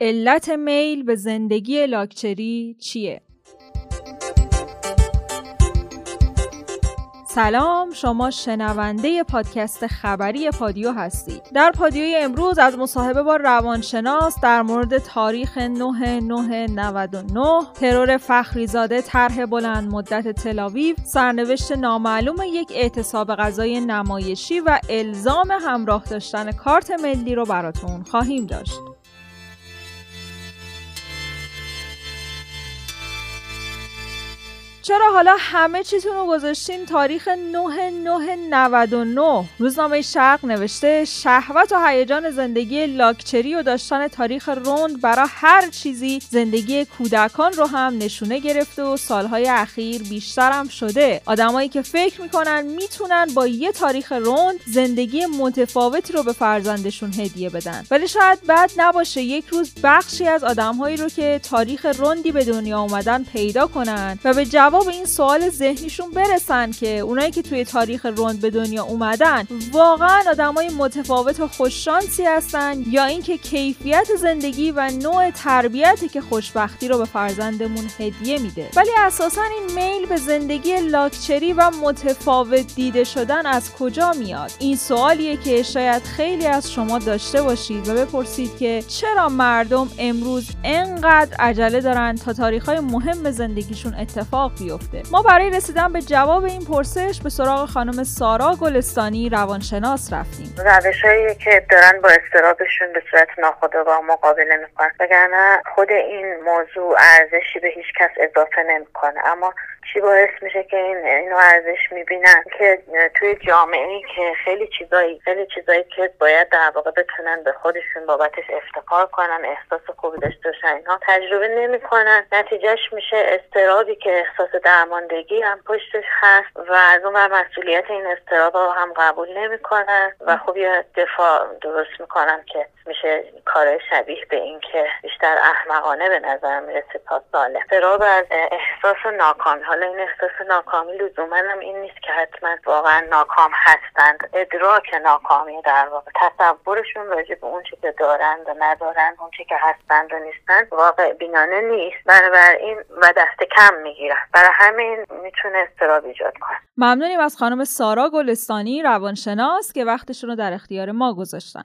علت میل به زندگی لاکچری چیه؟ سلام شما شنونده پادکست خبری پادیو هستید در پادیوی امروز از مصاحبه با روانشناس در مورد تاریخ 9999 ترور فخریزاده طرح بلند مدت تلاویو سرنوشت نامعلوم یک اعتصاب غذای نمایشی و الزام همراه داشتن کارت ملی رو براتون خواهیم داشت چرا حالا همه چیتون رو گذاشتین تاریخ 9999 روزنامه شرق نوشته شهوت و هیجان زندگی لاکچری و داشتن تاریخ روند برای هر چیزی زندگی کودکان رو هم نشونه گرفته و سالهای اخیر بیشتر هم شده. آدمایی که فکر می‌کنن می‌تونن با یه تاریخ روند زندگی متفاوتی رو به فرزندشون هدیه بدن. ولی شاید بد نباشه یک روز بخشی از آدمهایی رو که تاریخ روندی به دنیا اومدن پیدا کنن و به جواب به این سوال ذهنیشون برسن که اونایی که توی تاریخ روند به دنیا اومدن واقعا آدمای متفاوت و خوششانسی هستن یا اینکه کیفیت زندگی و نوع تربیتی که خوشبختی رو به فرزندمون هدیه میده. ولی اساسا این میل به زندگی لاکچری و متفاوت دیده شدن از کجا میاد؟ این سوالیه که شاید خیلی از شما داشته باشید و بپرسید که چرا مردم امروز انقدر عجله دارن تا تاریخهای مهم زندگیشون اتفاق بیفته. ما برای رسیدن به جواب این پرسش به سراغ خانم سارا گلستانی روانشناس رفتیم. روشهایی که دارن با استرابشون به صورت ناخودآگاه مقابله می‌کنن وگرنه خود این موضوع ارزشی به هیچ کس اضافه نمی‌کنه. اما چی باعث میشه که این اینو ارزش می‌بینن؟ که توی جامعه ای که خیلی چیزایی خیلی چیزایی که باید در واقع بتونن به خودشون بابتش افتخار کنن احساس خوبی داشته باشن اینها تجربه نمی‌کنن. نتیجهش میشه استرابی که احساس درماندگی هم پشتش هست و از اون مسئولیت این استراب رو هم قبول نمی‌کنن و خب یه دفاع درست می‌کنن که میشه کار شبیه به این که بیشتر احمقانه به نظر می‌رسه تا ساله استراب از احساس ناکامی حالا این احساس ناکامی لزوما هم این نیست که حتما واقعا ناکام هستند. ادراک ناکامی در واقع تصورشون راجع به اون که دارند و ندارند اون که هستند و نیستند واقع بینانه نیست. بنابراین و دست کم می‌گیرن. برای همین می‌تونه استراب ایجاد کنه. ممنونیم از خانم سارا گلستانی روانشناس که وقتشون رو در اختیار ما گذاشتن.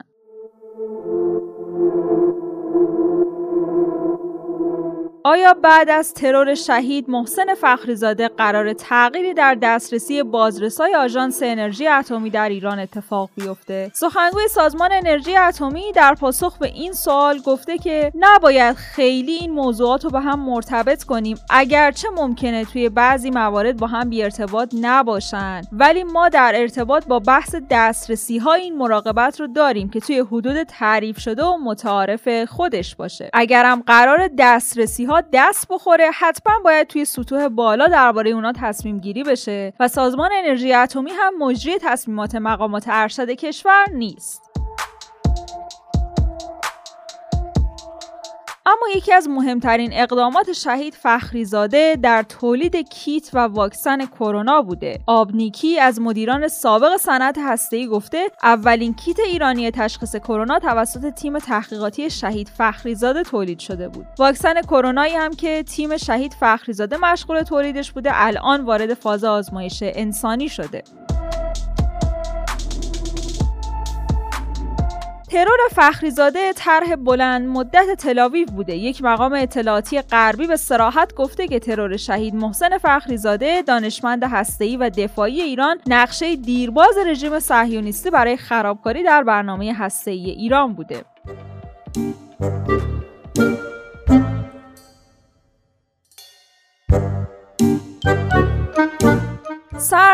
آیا بعد از ترور شهید محسن فخریزاده قرار تغییری در دسترسی بازرسای آژانس انرژی اتمی در ایران اتفاق بیفته؟ سخنگوی سازمان انرژی اتمی در پاسخ به این سوال گفته که نباید خیلی این موضوعات رو به هم مرتبط کنیم اگرچه ممکنه توی بعضی موارد با هم بی ارتباط نباشن ولی ما در ارتباط با بحث دسترسی ها این مراقبت رو داریم که توی حدود تعریف شده و متعارف خودش باشه اگرم قرار دسترسی دست بخوره حتما باید توی سطوح بالا درباره اونا تصمیم گیری بشه و سازمان انرژی اتمی هم مجری تصمیمات مقامات ارشد کشور نیست. اما یکی از مهمترین اقدامات شهید فخریزاده در تولید کیت و واکسن کرونا بوده. آبنیکی از مدیران سابق صنعت هسته‌ای گفته اولین کیت ایرانی تشخیص کرونا توسط تیم تحقیقاتی شهید فخریزاده تولید شده بود. واکسن کرونایی هم که تیم شهید فخریزاده مشغول تولیدش بوده الان وارد فاز آزمایش انسانی شده. ترور فخریزاده طرح بلند مدت تلاویو بوده. یک مقام اطلاعاتی غربی به سراحت گفته که ترور شهید محسن فخریزاده دانشمند هسته‌ای و دفاعی ایران نقشه دیرباز رژیم صهیونیستی برای خرابکاری در برنامه هسته‌ای ایران بوده.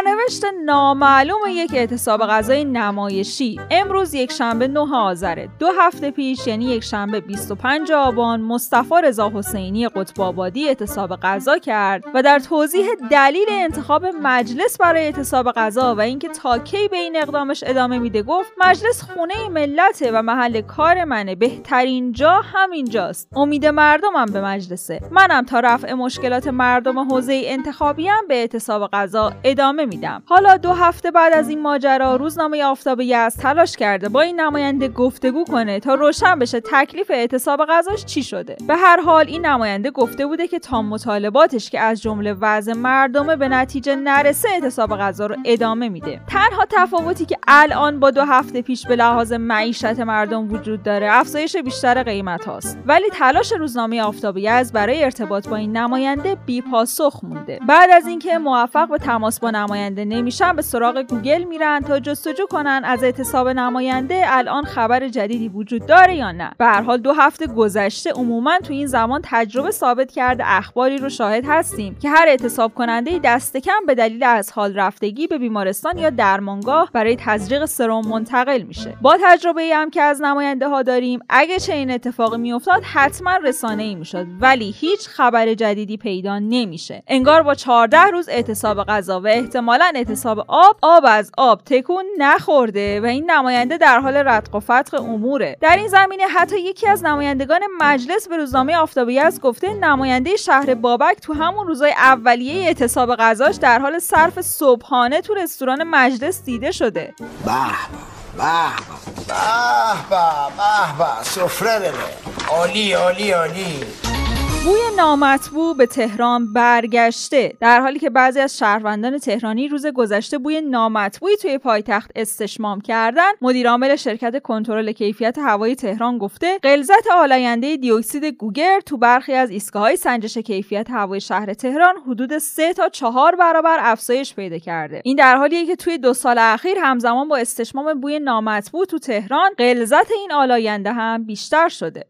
سرنوشت نامعلوم یک اعتصاب غذای نمایشی امروز یک شنبه 9 آذره دو هفته پیش یعنی یک شنبه 25 آبان مصطفی رضا حسینی قطب آبادی اعتصاب غذا کرد و در توضیح دلیل انتخاب مجلس برای اعتصاب غذا و اینکه تا کی به این اقدامش ادامه میده گفت مجلس خونه ملته و محل کار منه بهترین جا همینجاست. امید مردمم به مجلسه. منم تا رفع مشکلات مردم حوزه انتخابیم به اعتصاب غذا ادامه میدم هم حالا دو هفته بعد از این ماجرا روزنامه آفتاب یزد تلاش کرده با این نماینده گفتگو کنه تا روشن بشه تکلیف اعتصاب غذاش چی شده. به هر حال این نماینده گفته بوده که تا مطالباتش که از جمله وضع مردمه به نتیجه نرسه اعتصاب غذا رو ادامه میده. تنها تفاوتی که الان با دو هفته پیش به لحاظ معیشت مردم وجود داره افزایش بیشتر قیمت هاست. ولی تلاش روزنامه آفتاب یزد برای ارتباط با این نماینده بی پاسخ مونده. بعد از اینکه موفق به تماس با نماینده نمیشن به سراغ گوگل میرن تا جستجو کنن از اعتصاب نماینده الان خبر جدیدی وجود داره یا نه. به هر حال دو هفته گذشته عموما تو این زمان تجربه ثابت کرده اخباری رو شاهد هستیم که هر اعتصاب کننده دست کم به دلیل از حال رفتگی به بیمارستان یا درمانگاه برای تزریق سرم منتقل میشه. با تجربه ای هم که از نماینده ها داریم اگه چه این اتفاقی میافتاد حتما رسانه ای می‌شد ولی هیچ خبر جدیدی پیدا نمیشه. انگار با 14 روز اعتصاب غذا و احتمالا اعتصاب آب آب از آب تکون نخورده و این نماینده در حال ردق و فتق اموره. در این زمینه حتی یکی از نمایندگان مجلس به روزنامه آفتابی از گفته نماینده شهر بابک تو همون روزای اولیه اعتصاب غذاش در حال صرف صبحانه تو رستوران مجلس دیده شده. به به به به به سفره بده عالی عالی عالی. بوی نامطبوع به تهران برگشته در حالی که بعضی از شهروندان تهرانی روز گذشته بوی نامطبوعی توی پایتخت استشمام کردن. مدیرعامل شرکت کنترل کیفیت هوایی تهران گفته غلظت آلاینده دیوکسید گوگر تو برخی از ایستگاه‌های سنجش کیفیت هوای شهر تهران حدود 3 تا 4 برابر افزایش پیدا کرده. این در حالیه که توی دو سال اخیر همزمان با استشمام بوی نامطبوع تو تهران غلظت این آلاینده هم بیشتر شده.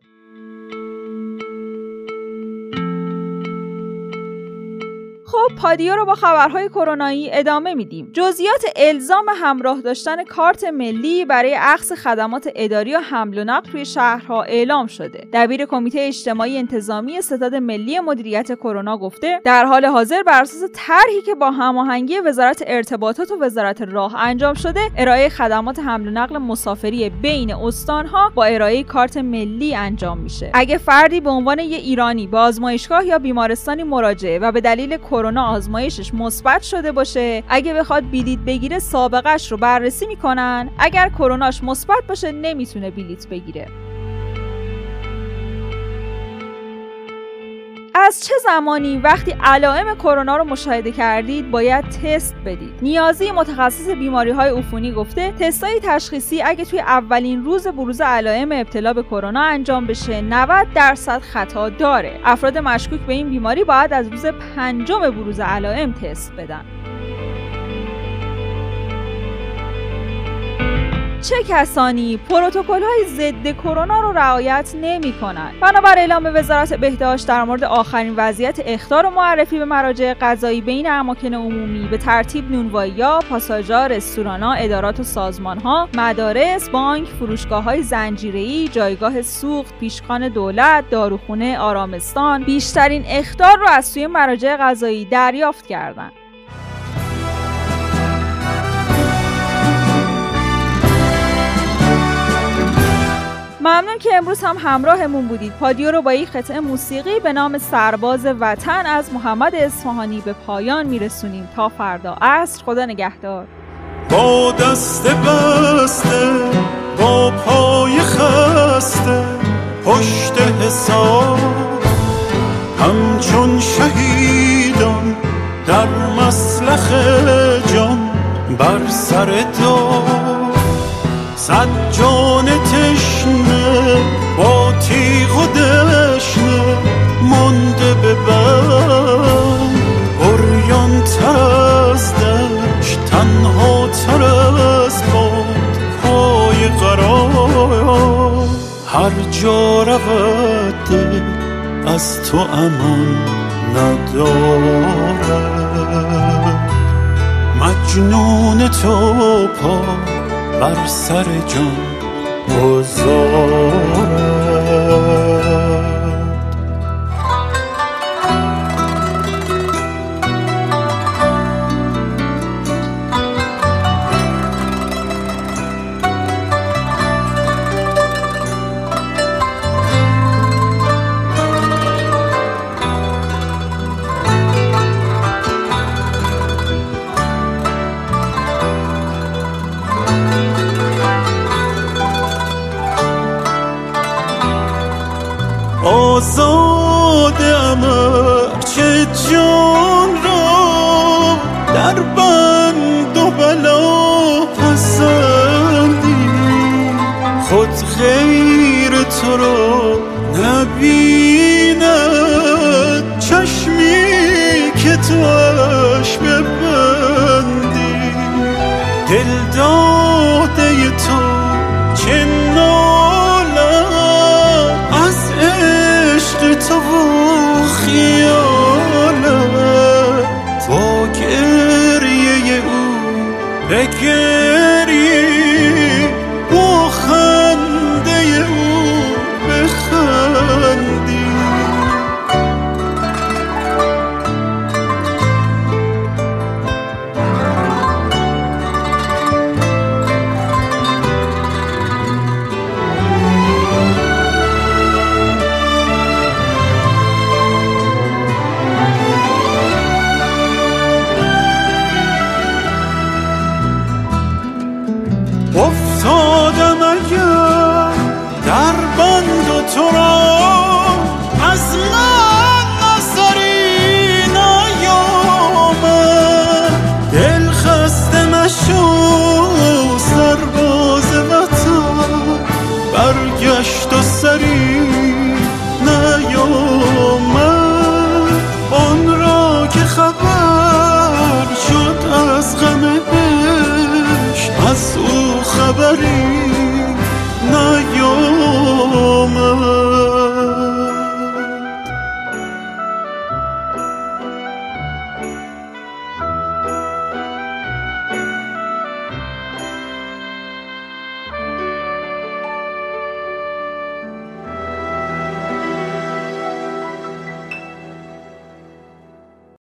خب پادیو رو با خبرهای کرونایی ادامه میدیم. جزئیات الزام همراه داشتن کارت ملی برای اخذ خدمات اداری و حمل و نقل توی شهرها اعلام شده. دبیر کمیته اجتماعی انتظامی ستاد ملی مدیریت کرونا گفته در حال حاضر بر اساس طرحی که با هماهنگی وزارت ارتباطات و وزارت راه انجام شده ارائه خدمات حمل و نقل مسافری بین استانها با ارائه کارت ملی انجام میشه. اگه فردی به عنوان یه ایرانی به آزمایشگاه یا بیمارستانی مراجعه و به دلیل کرونا آزمایشش مثبت شده باشه. اگه بخواد بلیت بگیره سابقش رو بررسی می‌کنن. اگر کروناش مثبت باشه نمی‌تونه بلیت بگیره. از چه زمانی وقتی علائم کرونا رو مشاهده کردید باید تست بدید؟ نیازی متخصص بیماری های عفونی گفته تستای تشخیصی اگه توی اولین روز بروز علائم ابتلا به کرونا انجام بشه 90 درصد خطا داره. افراد مشکوک به این بیماری باید از روز پنجم بروز علائم تست بدن. چه کسانی پروتکل های ضد کرونا رو رعایت نمی کنند بنابر اعلام وزارت بهداشت در مورد آخرین وضعیت اخطار و معرفی به مراجع غذایی بین اماکن عمومی به ترتیب نونوایی‌ها، پاساژها، رستورانا، ادارات و سازمانها، مدارس، بانک، فروشگاه های زنجیره‌ای، جایگاه سوخت، پیشخان دولت، داروخونه، آرامستان بیشترین اخطار رو از سوی مراجع غذایی دریافت کردند. ممنون که امروز هم همراهمون بودید. پادیو رو با یک قطعه موسیقی به نام سرباز وطن از محمد اصفهانی به پایان میرسونیم. تا فردا. عصر خدا نگهدار. با دست بسته رود از تو امان نداره مجنون تو پا بر سر جان گذارد خود غیر تو رو نبیند. چشمی که توش ببندی. دل داده تو چه نالم از عشق تو و خیالت با گریه او بگه